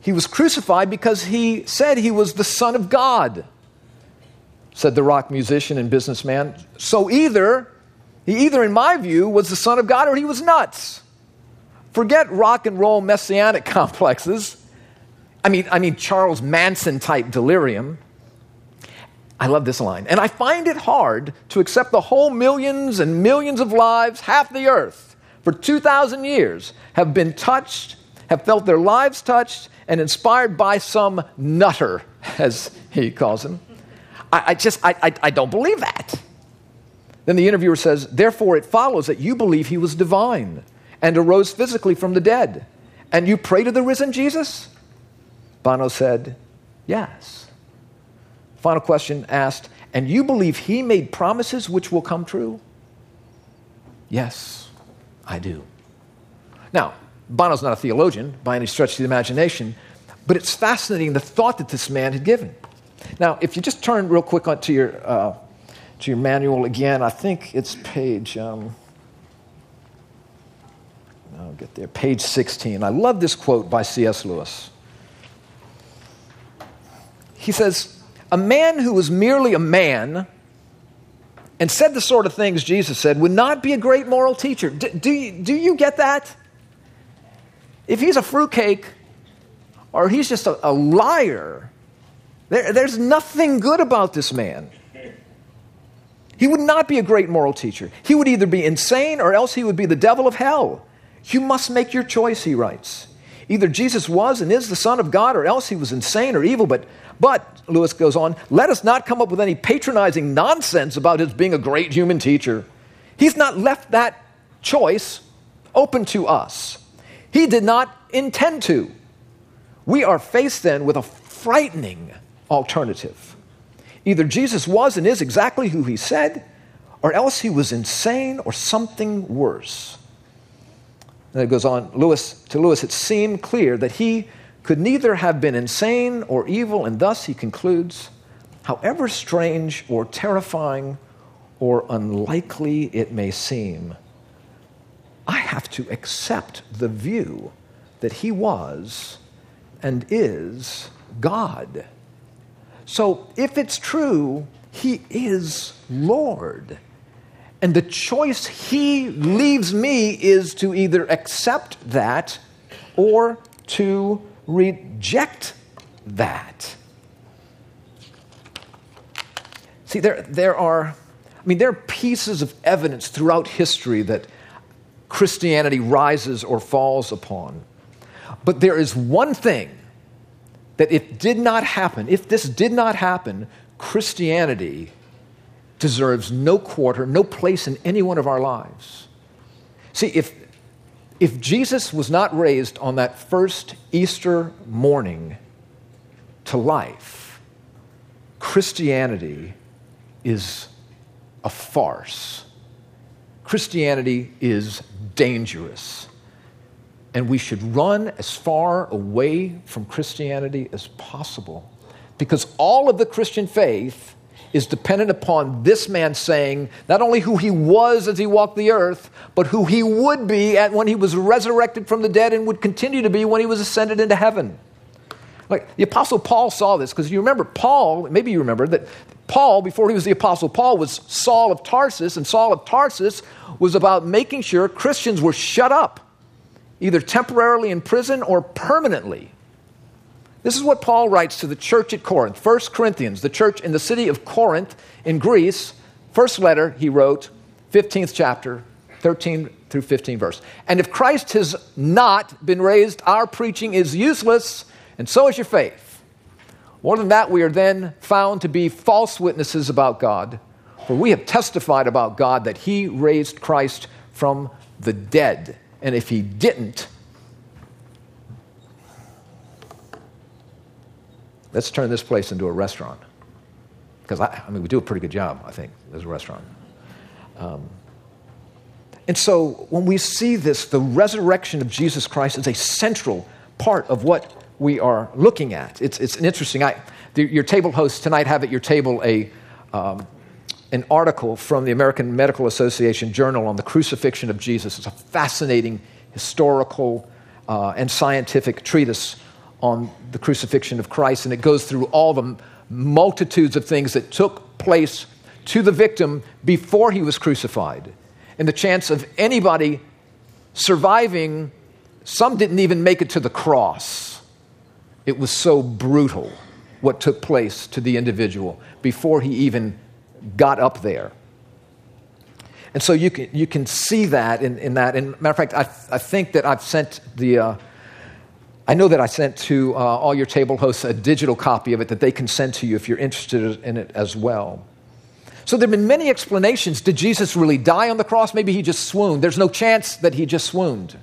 He was crucified because he said he was the Son of God, said the rock musician and businessman. So either, he either, in my view, was the Son of God or he was nuts. Forget rock and roll messianic complexes. I mean, I mean Charles Manson type delirium. I love this line. And I find it hard to accept the whole millions and millions of lives, half the earth, for 2,000 years, have been touched, have felt their lives touched, and inspired by some nutter, as he calls him. I, I just, I, I, I don't believe that. Then the interviewer says, Therefore, it follows that you believe he was divine and arose physically from the dead. And you pray to the risen Jesus? Bono said, Yes. Final question asked, And you believe he made promises which will come true? Yes, I do. Now, Bono's not a theologian by any stretch of the imagination, but it's fascinating the thought that this man had given. Now, if you just turn real quick to your, uh, to your manual again, I think it's page, um, I'll get there, page 16. I love this quote by C.S. Lewis. He says, A man who was merely a man and said the sort of things Jesus said would not be a great moral teacher. Do, do, you, do you get that? If he's a fruitcake or he's just a, a liar, there, there's nothing good about this man. He would not be a great moral teacher. He would either be insane or else he would be the devil of hell. You must make your choice, he writes. Either Jesus was and is the Son of God or else he was insane or evil. But, but, Lewis goes on, let us not come up with any patronizing nonsense about his being a great human teacher. He's not left that choice open to us. He did not intend to. We are faced then with a frightening alternative. Either Jesus was and is exactly who he said, or else he was insane or something worse. And it goes on, Lewis, to Lewis, it seemed clear that he could neither have been insane or evil, and thus he concludes, however strange or terrifying or unlikely it may seem, I have to accept the view that he was and is God. So if it's true, he is Lord. And the choice he leaves me is to either accept that or to reject that. See, there, there are, I mean, there are pieces of evidence throughout history that Christianity rises or falls upon. But there is one thing that if did not happen, if this did not happen, Christianity deserves no quarter, no place in any one of our lives. See, if, if Jesus was not raised on that first Easter morning to life, Christianity is a farce. Christianity is dangerous. And we should run as far away from Christianity as possible because all of the Christian faith is dependent upon this man saying not only who he was as he walked the earth, but who he would be at when he was resurrected from the dead and would continue to be when he was ascended into heaven. Like the Apostle Paul saw this because you remember Paul, maybe you remember that Paul, before he was the Apostle Paul, was Saul of Tarsus, and Saul of Tarsus was about making sure Christians were shut up, either temporarily in prison or permanently. This is what Paul writes to the church at Corinth, 1 Corinthians, the church in the city of Corinth in Greece. First letter he wrote, 15th chapter, 13 through 15 verse. And if Christ has not been raised, our preaching is useless, and so is your faith. More than that, we are then found to be false witnesses about God, for we have testified about God that he raised Christ from the dead. And if he didn't, let's turn this place into a restaurant. Because, I, I, mean, we do a pretty good job, I think, as a restaurant. Um, and so when we see this, the resurrection of Jesus Christ is a central part of what we are looking at. It's, it's an interesting, I, the, your table hosts tonight have at your table a, um, an article from the American Medical Association Journal on the crucifixion of Jesus. It's a fascinating historical uh, and scientific treatise on the crucifixion of Christ, and it goes through all the multitudes of things that took place to the victim before he was crucified. And the chance of anybody surviving, some didn't even make it to the cross. It was so brutal what took place to the individual before he even got up there. And so you can, you can see that in, in that. And matter of fact, I, I think that I've sent the. Uh, I know that I sent to uh, all your table hosts a digital copy of it that they can send to you if you're interested in it as well. So there have been many explanations. Did Jesus really die on the cross? Maybe he just swooned. There's no chance that he just swooned.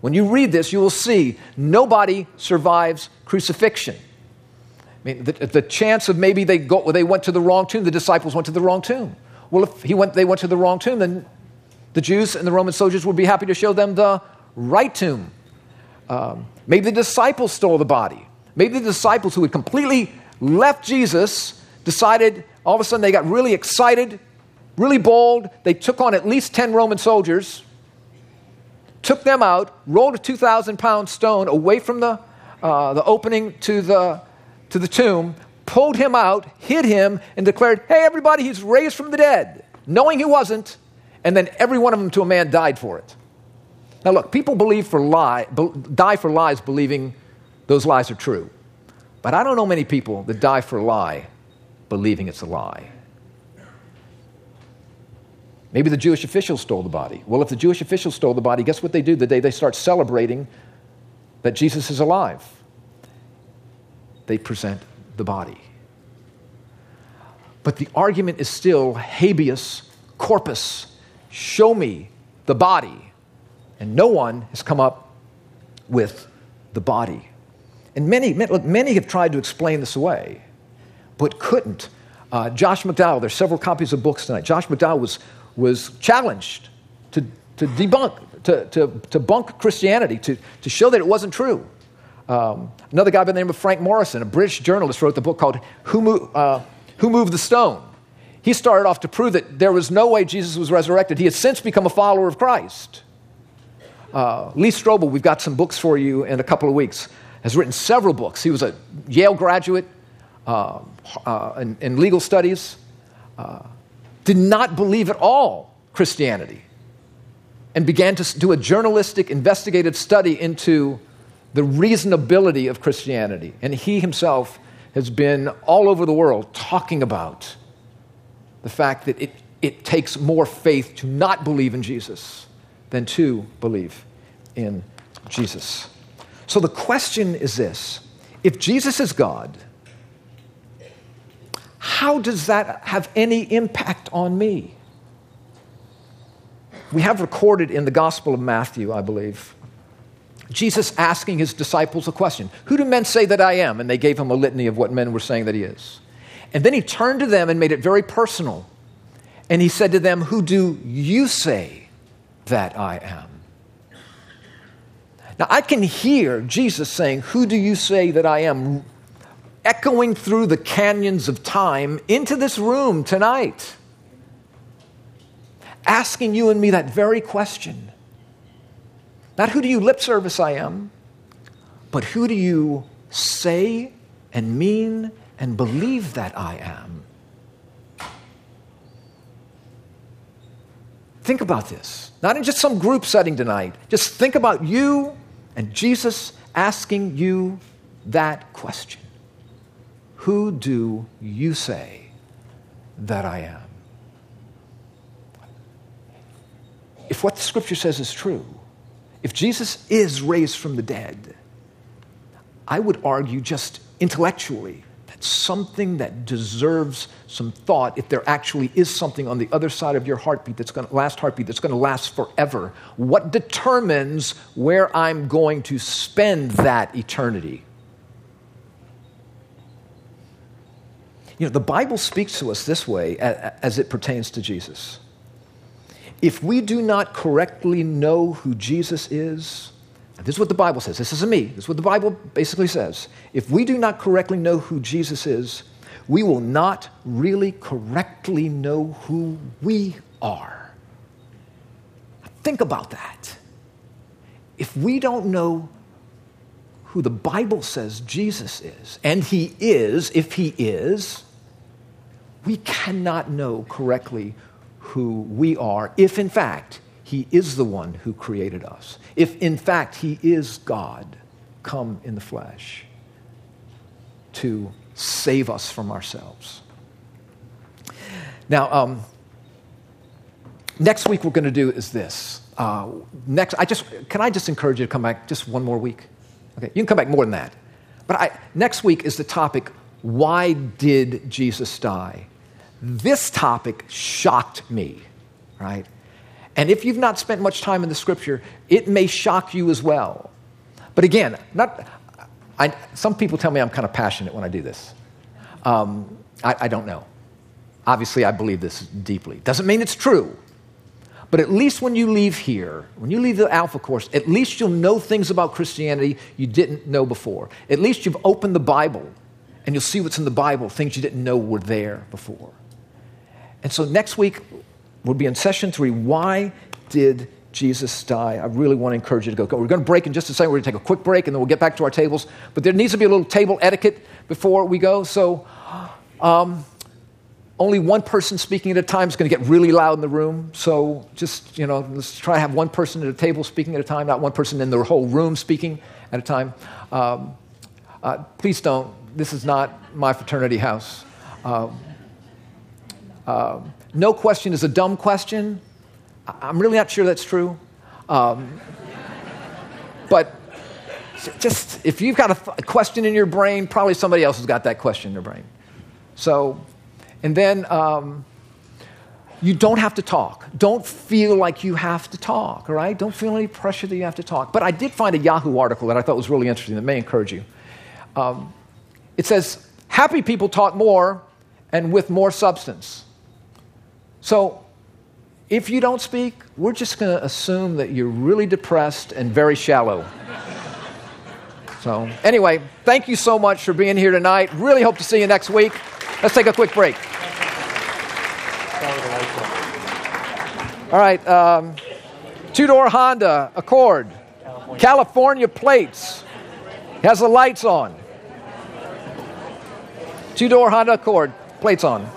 When you read this, you will see nobody survives crucifixion. I mean, the, the chance of maybe they, go, they went to the wrong tomb, the disciples went to the wrong tomb. Well, if he went, they went to the wrong tomb, then the Jews and the Roman soldiers would be happy to show them the right tomb. Um, maybe the disciples stole the body. Maybe the disciples who had completely left Jesus decided all of a sudden they got really excited, really bold. They took on at least 10 Roman soldiers, took them out, rolled a 2,000 pound stone away from the, uh, the opening to the, to the tomb, pulled him out, hid him, and declared, Hey, everybody, he's raised from the dead, knowing he wasn't. And then every one of them to a man died for it. Now, look, people believe for lie, die for lies believing those lies are true. But I don't know many people that die for a lie believing it's a lie. Maybe the Jewish officials stole the body. Well, if the Jewish officials stole the body, guess what they do the day they start celebrating that Jesus is alive? They present the body. But the argument is still habeas corpus. Show me the body. And no one has come up with the body. And many, look, many have tried to explain this away, but couldn't. Uh, Josh McDowell, there's several copies of books tonight. Josh McDowell was, was challenged to, to debunk, to, to, to bunk Christianity, to, to show that it wasn't true. Um, another guy by the name of Frank Morison, a British journalist, wrote the book called Who, Mo- uh, Who Moved the Stone? He started off to prove that there was no way Jesus was resurrected. He has since become a follower of Christ. Uh, Lee Strobel, we've got some books for you in a couple of weeks, has written several books. He was a Yale graduate uh, uh, in, in, legal studies, uh, did not believe at all Christianity, and began to do a journalistic investigative study into the reasonability of Christianity. And he himself has been all over the world talking about the fact that it, it takes more faith to not believe in Jesus than to believe in Jesus. So the question is this if Jesus is God, how does that have any impact on me? We have recorded in the Gospel of Matthew, I believe, Jesus asking his disciples a question Who do men say that I am? And they gave him a litany of what men were saying that he is. And then he turned to them and made it very personal. And he said to them, Who do you say that I am? Now, I can hear Jesus saying, Who do you say that I am? echoing through the canyons of time into this room tonight, asking you and me that very question. Not who do you lip service I am, but who do you say and mean and believe that I am? Think about this. Not in just some group setting tonight. Just think about you and Jesus asking you that question Who do you say that I am? If what the scripture says is true, if Jesus is raised from the dead, I would argue just intellectually something that deserves some thought, if there actually is something on the other side of your heartbeat that's going to last heartbeat that's going to last forever, what determines where I'm going to spend that eternity? You know, the Bible speaks to us this way as it pertains to Jesus. If we do not correctly know who Jesus is, this is what the Bible says. This isn't me. This is what the Bible basically says. If we do not correctly know who Jesus is, we will not really correctly know who we are. Think about that. If we don't know who the Bible says Jesus is, and he is, if he is, we cannot know correctly who we are if, in fact, He is the one who created us. If, in fact, He is God come in the flesh to save us from ourselves. Now, um, next week, we're going to do is this. Uh, next, I just can I just encourage you to come back just one more week? Okay, you can come back more than that. But I, next week is the topic: Why did Jesus die? This topic shocked me, right? And if you've not spent much time in the scripture, it may shock you as well. But again, not, I, some people tell me I'm kind of passionate when I do this. Um, I, I don't know. Obviously, I believe this deeply. Doesn't mean it's true. But at least when you leave here, when you leave the Alpha course, at least you'll know things about Christianity you didn't know before. At least you've opened the Bible and you'll see what's in the Bible, things you didn't know were there before. And so next week, we'll be in session three. Why did Jesus die? I really want to encourage you to go. We're going to break in just a second. We're going to take a quick break and then we'll get back to our tables. But there needs to be a little table etiquette before we go. So, um, only one person speaking at a time is going to get really loud in the room. So just, you know, let's try to have one person at a table speaking at a time, not one person in the whole room speaking at a time. Um, uh, please don't. This is not my fraternity house. Um, um, no question is a dumb question. I'm really not sure that's true. Um, but just if you've got a, question in your brain, probably somebody else has got that question in their brain. So, and then um, you don't have to talk. Don't feel like you have to talk, all right? Don't feel any pressure that you have to talk. But I did find a Yahoo article that I thought was really interesting that may encourage you. Um, it says, Happy people talk more and with more substance. So, if you don't speak, we're just going to assume that you're really depressed and very shallow. So, anyway, thank you so much for being here tonight. Really hope to see you next week. Let's take a quick break. All right, um, two door Honda Accord, California. California plates, has the lights on. Two door Honda Accord, plates on.